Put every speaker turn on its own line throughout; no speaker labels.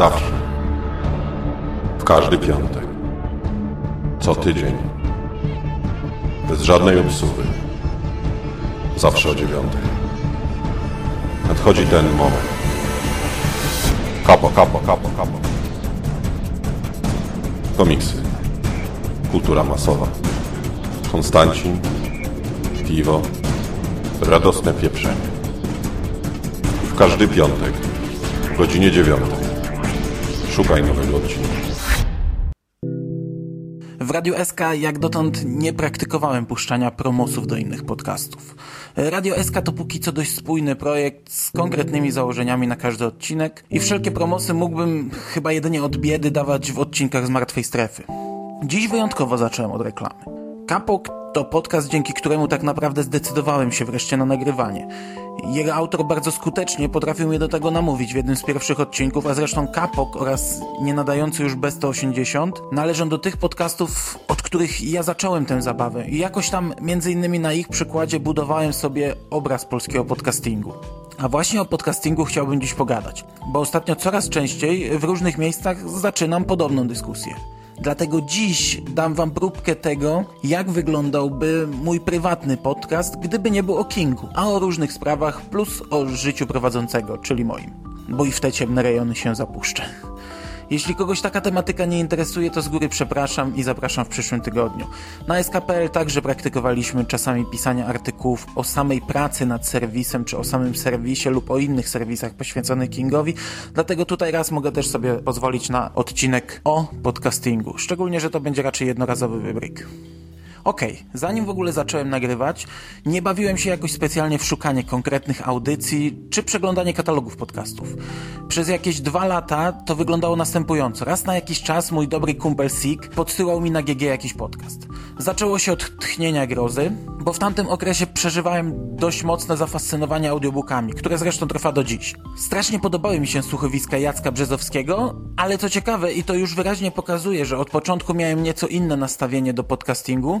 Zawsze. W każdy piątek. Co tydzień. Bez żadnej obsuwy. Zawsze o dziewiątej. Nadchodzi ten moment. Kapo, kapo, kapo, kapo. Komiksy. Kultura masowa. Konstancin. Piwo. Radosne pieprzenie. W każdy piątek. W godzinie dziewiątej. Szukaj nowego odcinka.
W Radiu SK jak dotąd nie praktykowałem puszczania promosów do innych podcastów. Radio SK to póki co dość spójny projekt z konkretnymi założeniami na każdy odcinek i wszelkie promosy mógłbym chyba jedynie od biedy dawać w odcinkach z Martwej Strefy. Dziś wyjątkowo zacząłem od reklamy. Kapok to podcast, dzięki któremu tak naprawdę zdecydowałem się wreszcie na nagrywanie. Jego autor bardzo skutecznie potrafił mnie do tego namówić w jednym z pierwszych odcinków, a zresztą Kapok oraz nie nadający już B180 należą do tych podcastów, od których ja zacząłem tę zabawę i jakoś tam między innymi na ich przykładzie budowałem sobie obraz polskiego podcastingu. A właśnie o podcastingu chciałbym dziś pogadać, bo ostatnio coraz częściej w różnych miejscach zaczynam podobną dyskusję. Dlatego dziś dam wam próbkę tego, jak wyglądałby mój prywatny podcast, gdyby nie był o Kingu, a o różnych sprawach plus o życiu prowadzącego, czyli moim. Bo i w te ciemne rejony się zapuszczę. Jeśli kogoś taka tematyka nie interesuje, to z góry przepraszam i zapraszam w przyszłym tygodniu. Na SKPL także praktykowaliśmy czasami pisania artykułów o samej pracy nad serwisem, czy o samym serwisie lub o innych serwisach poświęconych Kingowi, dlatego tutaj raz mogę też sobie pozwolić na odcinek o podcastingu, szczególnie, że to będzie raczej jednorazowy wybryk. Okej, okay. zanim w ogóle zacząłem nagrywać, nie bawiłem się jakoś specjalnie w szukanie konkretnych audycji czy przeglądanie katalogów podcastów. Przez jakieś dwa lata to wyglądało następująco. Raz na jakiś czas mój dobry kumpel Sik podsyłał mi na GG jakiś podcast. Zaczęło się od tchnienia grozy, bo w tamtym okresie przeżywałem dość mocne zafascynowanie audiobookami, które zresztą trwa do dziś. Strasznie podobały mi się słuchowiska Jacka Brzezowskiego, ale co ciekawe i to już wyraźnie pokazuje, że od początku miałem nieco inne nastawienie do podcastingu,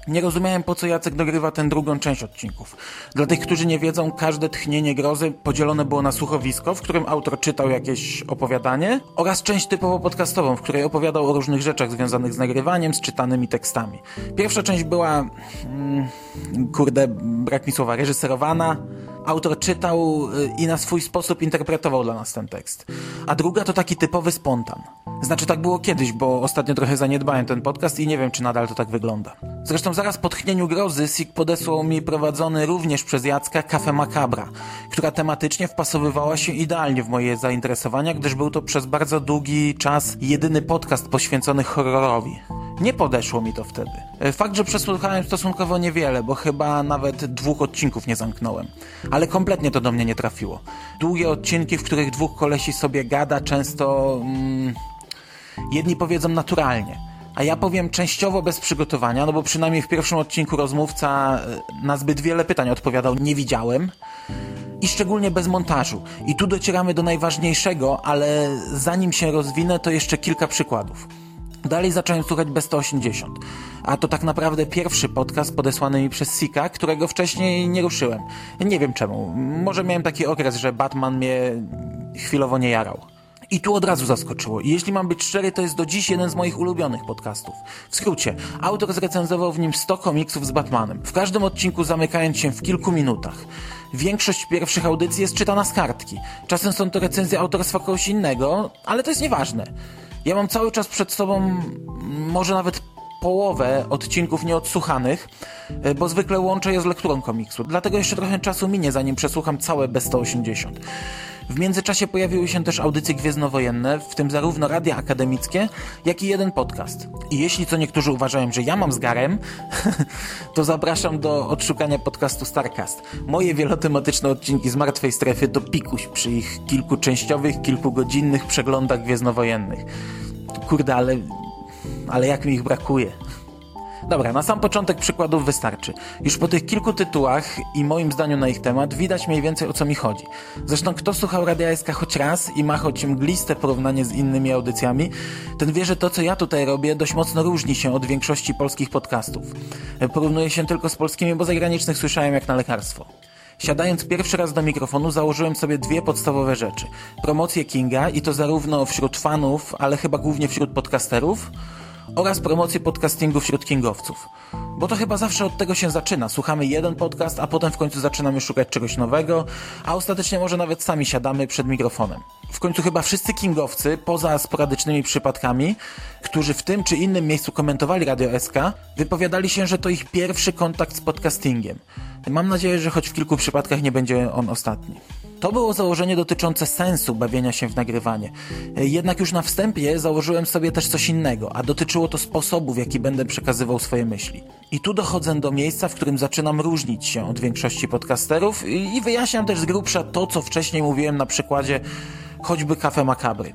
nie rozumiałem po co Jacek dogrywa tę drugą część odcinków. Dla tych, którzy nie wiedzą, każde tchnienie grozy podzielone było na słuchowisko, w którym autor czytał jakieś opowiadanie oraz część typowo podcastową, w której opowiadał o różnych rzeczach związanych z nagrywaniem, z czytanymi tekstami. Pierwsza część była, mm, kurde, brak mi słowa, reżyserowana, autor czytał y, i na swój sposób interpretował dla nas ten tekst. A druga to taki typowy spontan. Znaczy tak było kiedyś, bo ostatnio trochę zaniedbałem ten podcast i nie wiem, czy nadal to tak wygląda. Zresztą zaraz po tchnieniu grozy Sik podesłał mi prowadzony również przez Jacka Cafe Macabra, która tematycznie wpasowywała się idealnie w moje zainteresowania, gdyż był to przez bardzo długi czas jedyny podcast poświęcony horrorowi. Nie podeszło mi to wtedy. Fakt, że przesłuchałem stosunkowo niewiele, bo chyba nawet dwóch odcinków nie zamknąłem. Ale kompletnie to do mnie nie trafiło. Długie odcinki, w których dwóch kolesi sobie gada, często... Mm, jedni powiedzą naturalnie, a ja powiem częściowo bez przygotowania, no bo przynajmniej w pierwszym odcinku rozmówca e, na zbyt wiele pytań odpowiadał nie widziałem i szczególnie bez montażu. I tu docieramy do najważniejszego, ale zanim się rozwinę, to jeszcze kilka przykładów. Dalej zacząłem słuchać B180, a to tak naprawdę pierwszy podcast podesłany mi przez Sika, którego wcześniej nie ruszyłem. Nie wiem czemu. Może miałem taki okres, że Batman mnie chwilowo nie jarał. I tu od razu zaskoczyło. I jeśli mam być szczery, to jest do dziś jeden z moich ulubionych podcastów. W skrócie, autor zrecenzował w nim 100 komiksów z Batmanem. W każdym odcinku zamykając się w kilku minutach. Większość pierwszych audycji jest czytana z kartki. Czasem są to recenzje autorstwa kogoś innego, ale to jest nieważne. Ja mam cały czas przed sobą może nawet połowę odcinków nieodsłuchanych, e, bo zwykle łączę je z lekturą komiksu. Dlatego jeszcze trochę czasu minie, zanim przesłucham całe B180. W międzyczasie pojawiły się też audycje gwiezdnowojenne, w tym zarówno radia akademickie, jak i jeden podcast. I jeśli co niektórzy uważają, że ja mam z garem, to zapraszam do odszukania podcastu Starcast. Moje wielotematyczne odcinki z Martwej Strefy to pikuś przy ich kilkuczęściowych, kilkugodzinnych przeglądach gwiezdnowojennych. Kurde, ale, ale jak mi ich brakuje. Dobra, na sam początek przykładów wystarczy. Już po tych kilku tytułach i moim zdaniu na ich temat widać mniej więcej o co mi chodzi. Zresztą kto słuchał Radia SK choć raz i ma choć mgliste porównanie z innymi audycjami, ten wie, że to co ja tutaj robię dość mocno różni się od większości polskich podcastów. Porównuję się tylko z polskimi, bo zagranicznych słyszałem jak na lekarstwo. Siadając pierwszy raz do mikrofonu, założyłem sobie dwie podstawowe rzeczy. Promocję Kinga i to zarówno wśród fanów, ale chyba głównie wśród podcasterów oraz promocję podcastingu wśród kingowców. Bo to chyba zawsze od tego się zaczyna. Słuchamy jeden podcast, a potem w końcu zaczynamy szukać czegoś nowego, a ostatecznie może nawet sami siadamy przed mikrofonem. W końcu chyba wszyscy kingowcy, poza sporadycznymi przypadkami, którzy w tym czy innym miejscu komentowali Radio SK, wypowiadali się, że to ich pierwszy kontakt z podcastingiem. Mam nadzieję, że choć w kilku przypadkach nie będzie on ostatni. To było założenie dotyczące sensu bawienia się w nagrywanie. Jednak już na wstępie założyłem sobie też coś innego, a dotyczyło to sposobu, w jaki będę przekazywał swoje myśli. I tu dochodzę do miejsca, w którym zaczynam różnić się od większości podcasterów i wyjaśniam też z grubsza to, co wcześniej mówiłem na przykładzie choćby Kafe Makabry.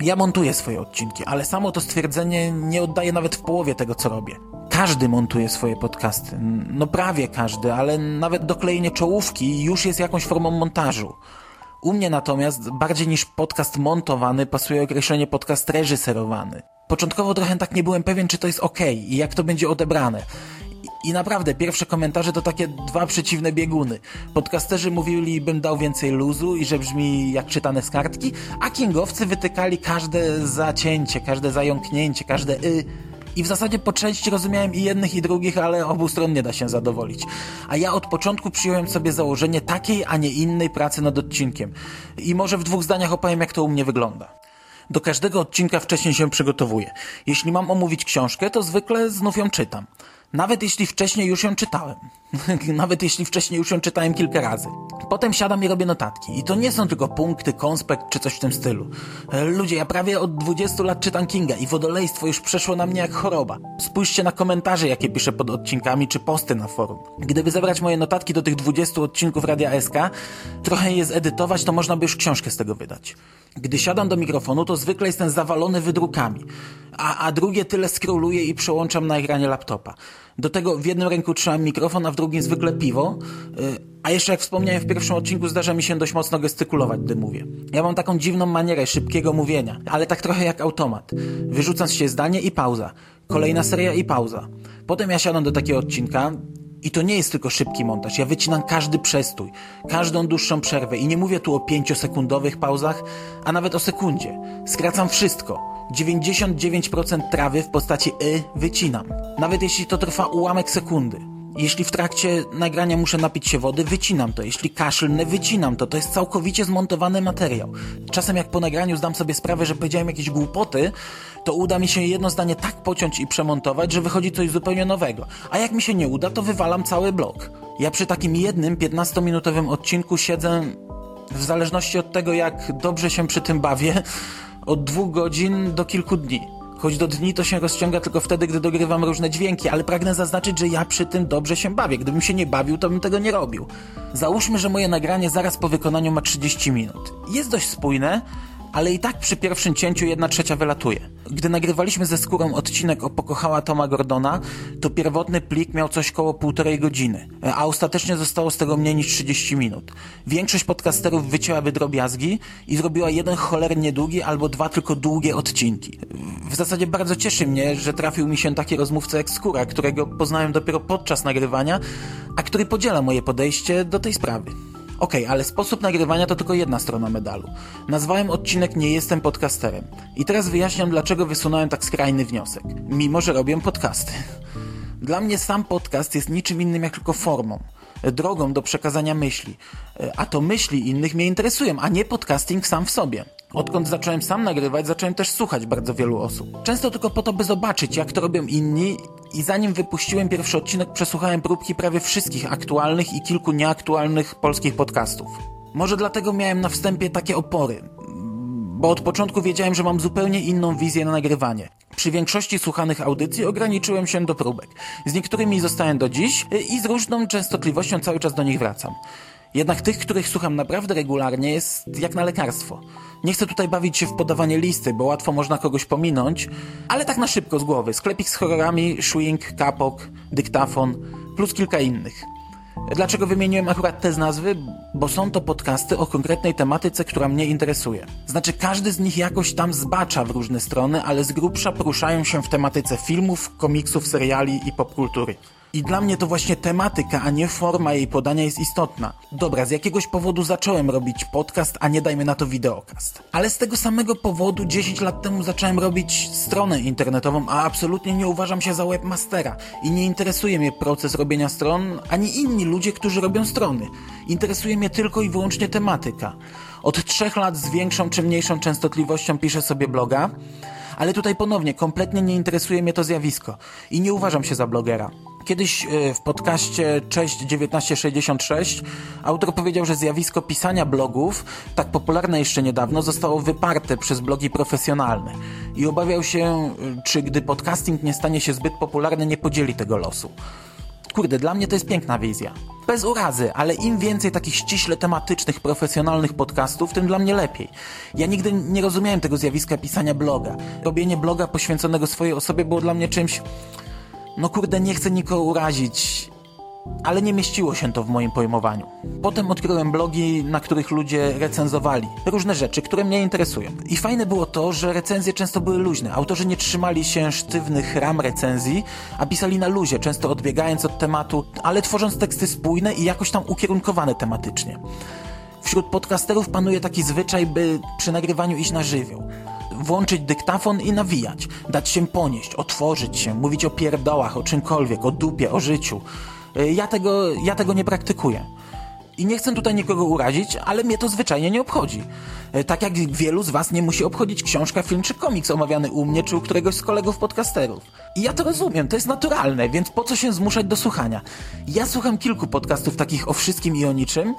Ja montuję swoje odcinki, ale samo to stwierdzenie nie oddaje nawet w połowie tego, co robię. Każdy montuje swoje podcasty. No prawie każdy, ale nawet doklejenie czołówki już jest jakąś formą montażu. U mnie natomiast bardziej niż podcast montowany pasuje określenie podcast reżyserowany. Początkowo trochę tak nie byłem pewien, czy to jest ok i jak to będzie odebrane. I naprawdę, pierwsze komentarze to takie dwa przeciwne bieguny. Podcasterzy mówili, bym dał więcej luzu i że brzmi jak czytane z kartki, a kingowcy wytykali każde zacięcie, każde zająknięcie, każde y. I w zasadzie po części rozumiałem i jednych i drugich, ale obu stron nie da się zadowolić. A ja od początku przyjąłem sobie założenie takiej, a nie innej pracy nad odcinkiem. I może w dwóch zdaniach opowiem, jak to u mnie wygląda. Do każdego odcinka wcześniej się przygotowuję. Jeśli mam omówić książkę, to zwykle znów ją czytam. Nawet jeśli wcześniej już ją czytałem. Nawet jeśli wcześniej już ją czytałem kilka razy. Potem siadam i robię notatki. I to nie są tylko punkty, konspekt czy coś w tym stylu. E, ludzie, ja prawie od 20 lat czytam Kinga i wodolejstwo już przeszło na mnie jak choroba. Spójrzcie na komentarze, jakie piszę pod odcinkami, czy posty na forum. Gdyby zebrać moje notatki do tych 20 odcinków Radia SK, trochę je zedytować, to można by już książkę z tego wydać. Gdy siadam do mikrofonu, to zwykle jestem zawalony wydrukami, a, a drugie tyle scrolluję i przełączam na ekranie laptopa. Do tego w jednym ręku trzymam mikrofon, a w drugim zwykle piwo. Y, a jeszcze jak wspomniałem w pierwszym odcinku, zdarza mi się dość mocno gestykulować, gdy mówię. Ja mam taką dziwną manierę szybkiego mówienia, ale tak trochę jak automat. Wyrzucam się zdanie i pauza. Kolejna seria i pauza. Potem ja siadam do takiego odcinka, i to nie jest tylko szybki montaż. Ja wycinam każdy przestój, każdą dłuższą przerwę i nie mówię tu o pięciosekundowych pauzach, a nawet o sekundzie. Skracam wszystko. 99% trawy w postaci y wycinam. Nawet jeśli to trwa ułamek sekundy. Jeśli w trakcie nagrania muszę napić się wody, wycinam to. Jeśli kaszlnę, wycinam to. To jest całkowicie zmontowany materiał. Czasem jak po nagraniu zdam sobie sprawę, że powiedziałem jakieś głupoty, to uda mi się jedno zdanie tak pociąć i przemontować, że wychodzi coś zupełnie nowego. A jak mi się nie uda, to wywalam cały blok. Ja przy takim jednym 15-minutowym odcinku siedzę w zależności od tego, jak dobrze się przy tym bawię, od dwóch godzin do kilku dni. Choć do dni to się rozciąga tylko wtedy, gdy dogrywam różne dźwięki, ale pragnę zaznaczyć, że ja przy tym dobrze się bawię. Gdybym się nie bawił, to bym tego nie robił. Załóżmy, że moje nagranie zaraz po wykonaniu ma 30 minut. Jest dość spójne, ale i tak przy pierwszym cięciu jedna trzecia wylatuje. Gdy nagrywaliśmy ze skórą odcinek o Pokochała Toma Gordona, to pierwotny plik miał coś koło półtorej godziny, a ostatecznie zostało z tego mniej niż 30 minut. Większość podcasterów wycięłaby drobiazgi i zrobiła jeden cholernie długi albo dwa tylko długie odcinki. W zasadzie bardzo cieszy mnie, że trafił mi się taki rozmówca jak Skóra, którego poznałem dopiero podczas nagrywania, a który podziela moje podejście do tej sprawy. Okay, ale sposób nagrywania to tylko jedna strona medalu. Nazwałem odcinek Nie jestem podcasterem. I teraz wyjaśniam, dlaczego wysunąłem tak skrajny wniosek. Mimo, że robię podcasty. Dla mnie sam podcast jest niczym innym jak tylko formą drogą do przekazania myśli. A to myśli innych mnie interesują, a nie podcasting sam w sobie. Odkąd zacząłem sam nagrywać, zacząłem też słuchać bardzo wielu osób. Często tylko po to, by zobaczyć, jak to robią inni i zanim wypuściłem pierwszy odcinek, przesłuchałem próbki prawie wszystkich aktualnych i kilku nieaktualnych polskich podcastów. Może dlatego miałem na wstępie takie opory, bo od początku wiedziałem, że mam zupełnie inną wizję na nagrywanie. Przy większości słuchanych audycji ograniczyłem się do próbek. Z niektórymi zostałem do dziś i z różną częstotliwością cały czas do nich wracam. Jednak tych, których słucham naprawdę regularnie, jest jak na lekarstwo. Nie chcę tutaj bawić się w podawanie listy, bo łatwo można kogoś pominąć, ale tak na szybko z głowy. Sklepik z horrorami, Shwing, Kapok, Dyktafon, plus kilka innych. Dlaczego wymieniłem akurat te z nazwy? Bo są to podcasty o konkretnej tematyce, która mnie interesuje. Znaczy każdy z nich jakoś tam zbacza w różne strony, ale z grubsza poruszają się w tematyce filmów, komiksów, seriali i popkultury. I dla mnie to właśnie tematyka, a nie forma jej podania jest istotna. Dobra, z jakiegoś powodu zacząłem robić podcast, a nie dajmy na to wideokast. Ale z tego samego powodu 10 lat temu zacząłem robić stronę internetową, a absolutnie nie uważam się za webmastera. I nie interesuje mnie proces robienia stron, ani inni ludzie, którzy robią strony. Interesuje mnie tylko i wyłącznie tematyka. Od trzech lat z większą czy mniejszą częstotliwością piszę sobie bloga, ale tutaj ponownie kompletnie nie interesuje mnie to zjawisko i nie uważam się za blogera. Kiedyś e, w podcaście Cześć 1966 autor powiedział, że zjawisko pisania blogów, tak popularne jeszcze niedawno, zostało wyparte przez blogi profesjonalne i obawiał się, e, czy gdy podcasting nie stanie się zbyt popularny, nie podzieli tego losu. Kurde, dla mnie to jest piękna wizja. Bez urazy, ale im więcej takich ściśle tematycznych, profesjonalnych podcastów, tym dla mnie lepiej. Ja nigdy nie rozumiałem tego zjawiska pisania bloga. Robienie bloga poświęconego swojej osobie było dla mnie czymś... No kurde, nie chcę nikogo urazić, ale nie mieściło się to w moim pojmowaniu. Potem odkryłem blogi, na których ludzie recenzowali różne rzeczy, które mnie interesują. I fajne było to, że recenzje często były luźne. Autorzy nie trzymali się sztywnych ram recenzji, a pisali na luzie, często odbiegając od tematu, ale tworząc teksty spójne i jakoś tam ukierunkowane tematycznie. Wśród podcasterów panuje taki zwyczaj, by przy nagrywaniu iść na żywioł włączyć dyktafon i nawijać, dać się ponieść, otworzyć się, mówić o pierdołach, o czymkolwiek, o dupie, o życiu. Y, ja tego, ja tego nie praktykuję. I nie chcę tutaj nikogo urazić, ale mnie to zwyczajnie nie obchodzi. Y, tak jak wielu z was nie musi obchodzić książka, film czy komiks omawiany u mnie czy u któregoś z kolegów podcasterów. I ja to rozumiem, to jest naturalne, więc po co się zmuszać do słuchania? Ja słucham kilku podcastów takich o wszystkim i o niczym,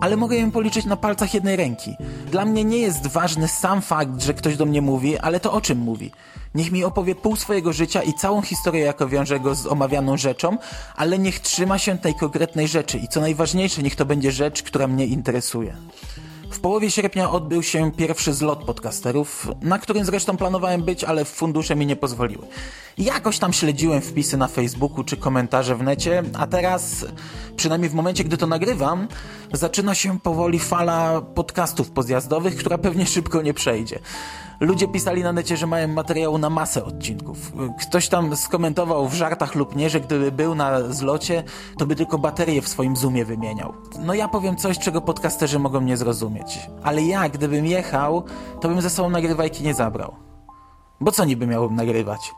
ale mogę ją policzyć na palcach jednej ręki. Dla mnie nie jest ważny sam fakt, że ktoś do mnie mówi, ale to o czym mówi. Niech mi opowie pół swojego życia i całą historię, jako wiąże go z omawianą rzeczą, ale niech trzyma się tej konkretnej rzeczy i co najważniejsze, niech to będzie rzecz, która mnie interesuje. W połowie sierpnia odbył się pierwszy zlot podcasterów, na którym zresztą planowałem być, ale fundusze mi nie pozwoliły. Jakoś tam śledziłem wpisy na Facebooku czy komentarze w necie, a teraz, przynajmniej w momencie, gdy to nagrywam, zaczyna się powoli fala podcastów pozjazdowych, która pewnie szybko nie przejdzie. Ludzie pisali na necie, że mają materiału na masę odcinków. Ktoś tam skomentował w żartach lub nie, że gdyby był na zlocie, to by tylko baterię w swoim zoomie wymieniał. No ja powiem coś, czego podcasterzy mogą nie zrozumieć. Ale ja, gdybym jechał, to bym ze sobą nagrywajki nie zabrał. Bo co niby miałbym nagrywać?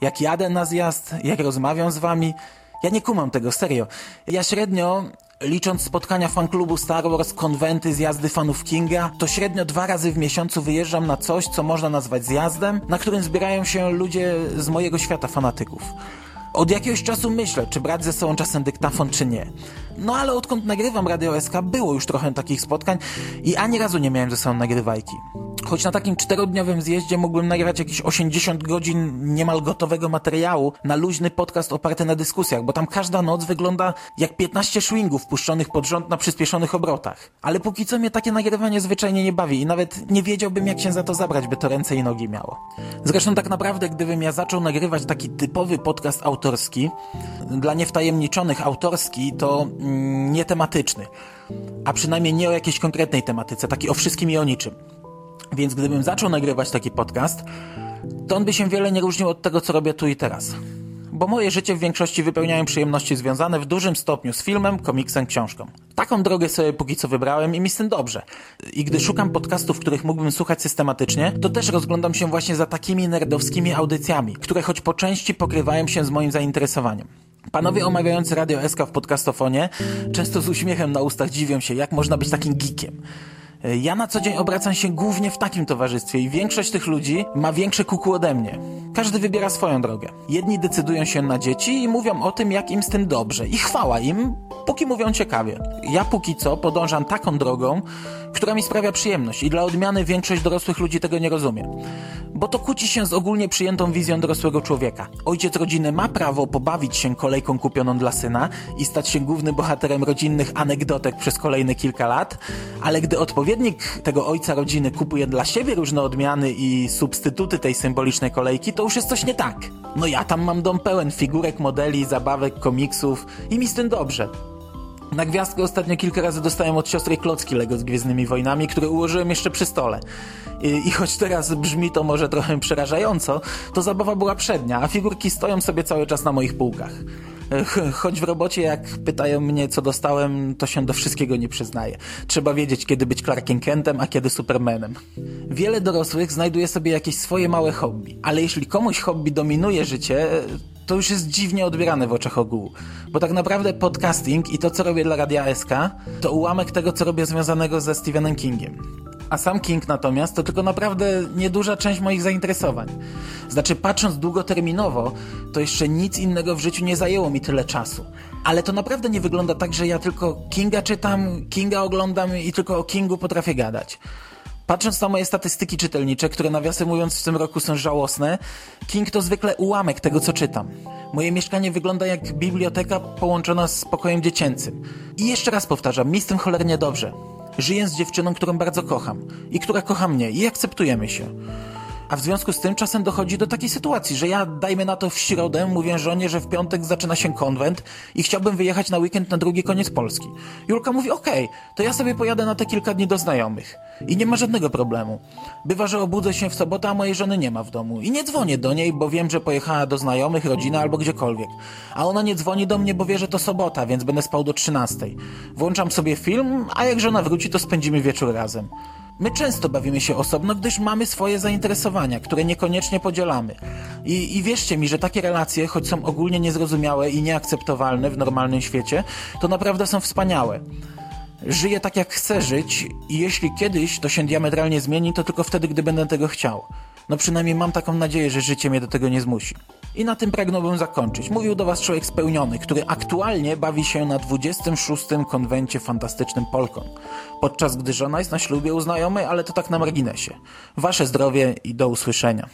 Jak jadę na zjazd, jak rozmawiam z wami, ja nie kumam tego, serio. Ja średnio Licząc spotkania fanklubu Star Wars, konwenty, zjazdy fanów Kinga, to średnio dwa razy w miesiącu wyjeżdżam na coś, co można nazwać zjazdem, na którym zbierają się ludzie z mojego świata fanatyków. Od jakiegoś czasu myślę, czy brać ze sobą czasem dyktafon, czy nie. No ale odkąd nagrywam Radio SK, było już trochę takich spotkań i ani razu nie miałem ze sobą nagrywajki. Choć na takim czterodniowym zjeździe mógłbym nagrać jakieś 80 godzin niemal gotowego materiału na luźny podcast oparty na dyskusjach, bo tam każda noc wygląda jak 15 swingów puszczonych pod rząd na przyspieszonych obrotach. Ale póki co mnie takie nagrywanie zwyczajnie nie bawi i nawet nie wiedziałbym jak się za to zabrać, by to ręce i nogi miało. Zresztą tak naprawdę, gdybym ja zaczął nagrywać taki typowy podcast autorski, dla niewtajemniczonych autorski, to mm, nietematyczny. A przynajmniej nie o jakiejś konkretnej tematyce, taki o wszystkim i o niczym. Więc gdybym zaczął nagrywać taki podcast, to on by się wiele nie różnił od tego, co robię tu i teraz. Bo moje życie w większości wypełniają przyjemności związane w dużym stopniu z filmem, komiksem, książką. Taką drogę sobie póki co wybrałem i mi z tym dobrze. I gdy szukam podcastów, których mógłbym słuchać systematycznie, to też rozglądam się właśnie za takimi nerdowskimi audycjami, które choć po części pokrywają się z moim zainteresowaniem. Panowie omawiający Radio SK w podcastofonie często z uśmiechem na ustach dziwią się, jak można być takim geekiem. Ja na co dzień obracam się głównie w takim towarzystwie i większość tych ludzi ma większe kuku ode mnie. Każdy wybiera swoją drogę. Jedni decydują się na dzieci i mówią o tym, jak im z tym dobrze. I chwała im, póki mówią ciekawie. Ja póki co podążam taką drogą, która mi sprawia przyjemność i dla odmiany większość dorosłych ludzi tego nie rozumie. Bo to kłóci się z ogólnie przyjętą wizją dorosłego człowieka. Ojciec rodziny ma prawo pobawić się kolejką kupioną dla syna i stać się głównym bohaterem rodzinnych anegdotek przez kolejne kilka lat, ale gdy odpowiednik tego ojca rodziny kupuje dla siebie różne odmiany i substytuty tej symbolicznej kolejki, to już jest coś nie tak. No ja tam mam dom pełen figurek, modeli, zabawek, komiksów i mi z tym dobrze. Na gwiazdkę ostatnio kilka razy dostałem od siostry klocki Lego z Gwiezdnymi Wojnami, które ułożyłem jeszcze przy stole. I, I, choć teraz brzmi to może trochę przerażająco, to zabawa była przednia, a figurki stoją sobie cały czas na moich półkach. Choć w robocie jak pytają mnie co dostałem, to się do wszystkiego nie przyznaję. Trzeba wiedzieć kiedy być Clarkiem Kentem, a kiedy Supermanem. Wiele dorosłych znajduje sobie jakieś swoje małe hobby, ale jeśli komuś hobby dominuje życie, to już jest dziwnie odbierane w oczach ogółu. Bo tak naprawdę podcasting i to, co robię dla Radia SK, to ułamek tego, co robię związanego ze Stephenem Kingiem. A sam King natomiast to tylko naprawdę nieduża część moich zainteresowań. Znaczy, patrząc długoterminowo, to jeszcze nic innego w życiu nie zajęło mi tyle czasu. Ale to naprawdę nie wygląda tak, że ja tylko Kinga czytam, Kinga oglądam i tylko o Kingu potrafię gadać. Patrząc na moje statystyki czytelnicze, które nawiasem mówiąc w tym roku są żałosne, King to zwykle ułamek tego, co czytam. Moje mieszkanie wygląda jak biblioteka połączona z pokojem dziecięcym. I jeszcze raz powtarzam, mi z tym cholernie dobrze. Żyję z dziewczyną, którą bardzo kocham i która kocha mnie i akceptujemy się. A w związku z tym czasem dochodzi do takiej sytuacji, że ja, dajmy na to w środę, mówię żonie, że w piątek zaczyna się konwent i chciałbym wyjechać na weekend na drugi koniec Polski. Julka mówi, okej, okay, to ja sobie pojadę na te kilka dni do znajomych. I nie ma żadnego problemu. Bywa, że obudzę się w sobotę, a mojej żony nie ma w domu. I nie dzwonię do niej, bo wiem, że pojechała do znajomych, rodziny albo gdziekolwiek. A ona nie dzwoni do mnie, bo wie, że to sobota, więc będę spał do 13. Włączam sobie film, a jak żona wróci, to spędzimy wieczór razem. My często bawimy się osobno, gdyż mamy swoje zainteresowania, które niekoniecznie podzielamy. I, I wierzcie mi, że takie relacje, choć są ogólnie niezrozumiałe i nieakceptowalne w normalnym świecie, to naprawdę są wspaniałe. Żyję tak, jak chcę żyć i jeśli kiedyś to się diametralnie zmieni, to tylko wtedy, gdy będę tego chciał. No przynajmniej mam taką nadzieję, że życie mnie do tego nie zmusi. I na tym pragnąłbym zakończyć. Mówił do Was człowiek spełniony, który aktualnie bawi się na 26. konwencie fantastycznym Polką. Podczas gdy żona jest na ślubie u znajomej, ale to tak na marginesie. Wasze zdrowie i do usłyszenia.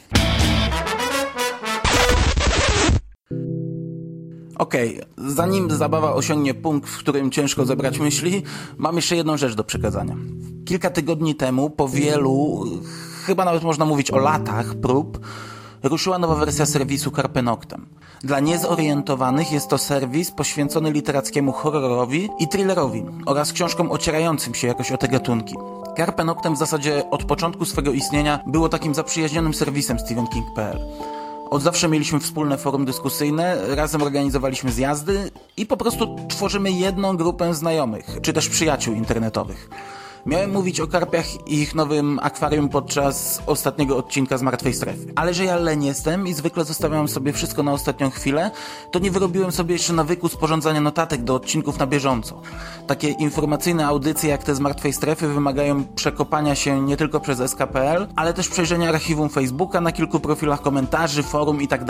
Okej, okay. zanim zabawa osiągnie punkt, w którym ciężko zebrać myśli, mam jeszcze jedną rzecz do przekazania. Kilka tygodni temu, po wielu, chyba nawet można mówić o latach prób, ruszyła nowa wersja serwisu Carpe Noctem. Dla niezorientowanych jest to serwis poświęcony literackiemu horrorowi i thrillerowi oraz książkom ocierającym się jakoś o te gatunki. Carpe Noctem w zasadzie od początku swego istnienia było takim zaprzyjaźnionym serwisem StephenKing.pl. Od zawsze mieliśmy wspólne forum dyskusyjne, razem organizowaliśmy zjazdy i po prostu tworzymy jedną grupę znajomych, czy też przyjaciół internetowych. Miałem mówić o karpiach i ich nowym akwarium podczas ostatniego odcinka z Martwej Strefy. Ale że ja leń jestem i zwykle zostawiam sobie wszystko na ostatnią chwilę, to nie wyrobiłem sobie jeszcze nawyku sporządzania notatek do odcinków na bieżąco. Takie informacyjne audycje jak te z Martwej Strefy wymagają przekopania się nie tylko przez SKPL, ale też przejrzenia archiwum Facebooka na kilku profilach komentarzy, forum i tak.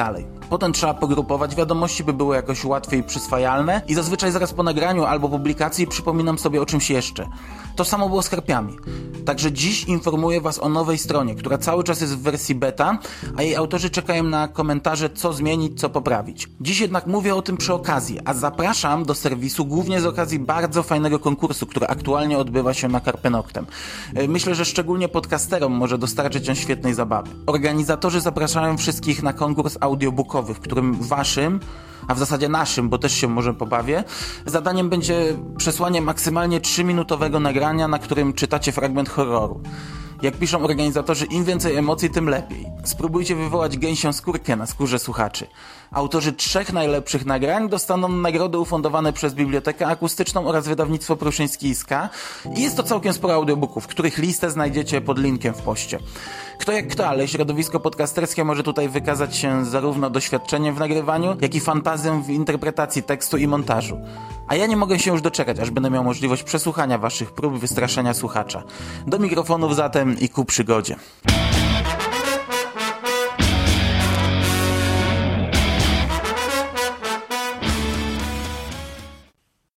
Potem trzeba pogrupować wiadomości, by były jakoś łatwiej przyswajalne i zazwyczaj zaraz po nagraniu albo publikacji przypominam sobie o czymś jeszcze. To samo było z karpiami. Także dziś informuję Was o nowej stronie, która cały czas jest w wersji beta, a jej autorzy czekają na komentarze, co zmienić, co poprawić. Dziś jednak mówię o tym przy okazji, a zapraszam do serwisu głównie z okazji bardzo fajnego konkursu, który aktualnie odbywa się na Karpenoktem. E, myślę, że szczególnie podcasterom może dostarczyć on świetnej zabawy. Organizatorzy zapraszają wszystkich na konkurs audiobookowy, w którym Waszym a w zasadzie naszym, bo też się może pobawię. Zadaniem będzie przesłanie maksymalnie 3-minutowego nagrania, na którym czytacie fragment horroru. Jak piszą organizatorzy, im więcej emocji, tym lepiej. Spróbujcie wywołać gęsią skórkę na skórze słuchaczy. Autorzy trzech najlepszych nagrań dostaną nagrody ufundowane przez Bibliotekę Akustyczną oraz wydawnictwo Pruszyński i Ska. I jest to całkiem sporo audiobooków, których listę znajdziecie pod linkiem w poście. Kto jak kto, ale środowisko podcasterskie może tutaj wykazać się zarówno doświadczeniem w nagrywaniu, jak i fantazją w interpretacji tekstu i montażu. A ja nie mogę się już doczekać, aż będę miał możliwość przesłuchania waszych prób wystraszenia słuchacza. Do mikrofonów zatem i ku przygodzie.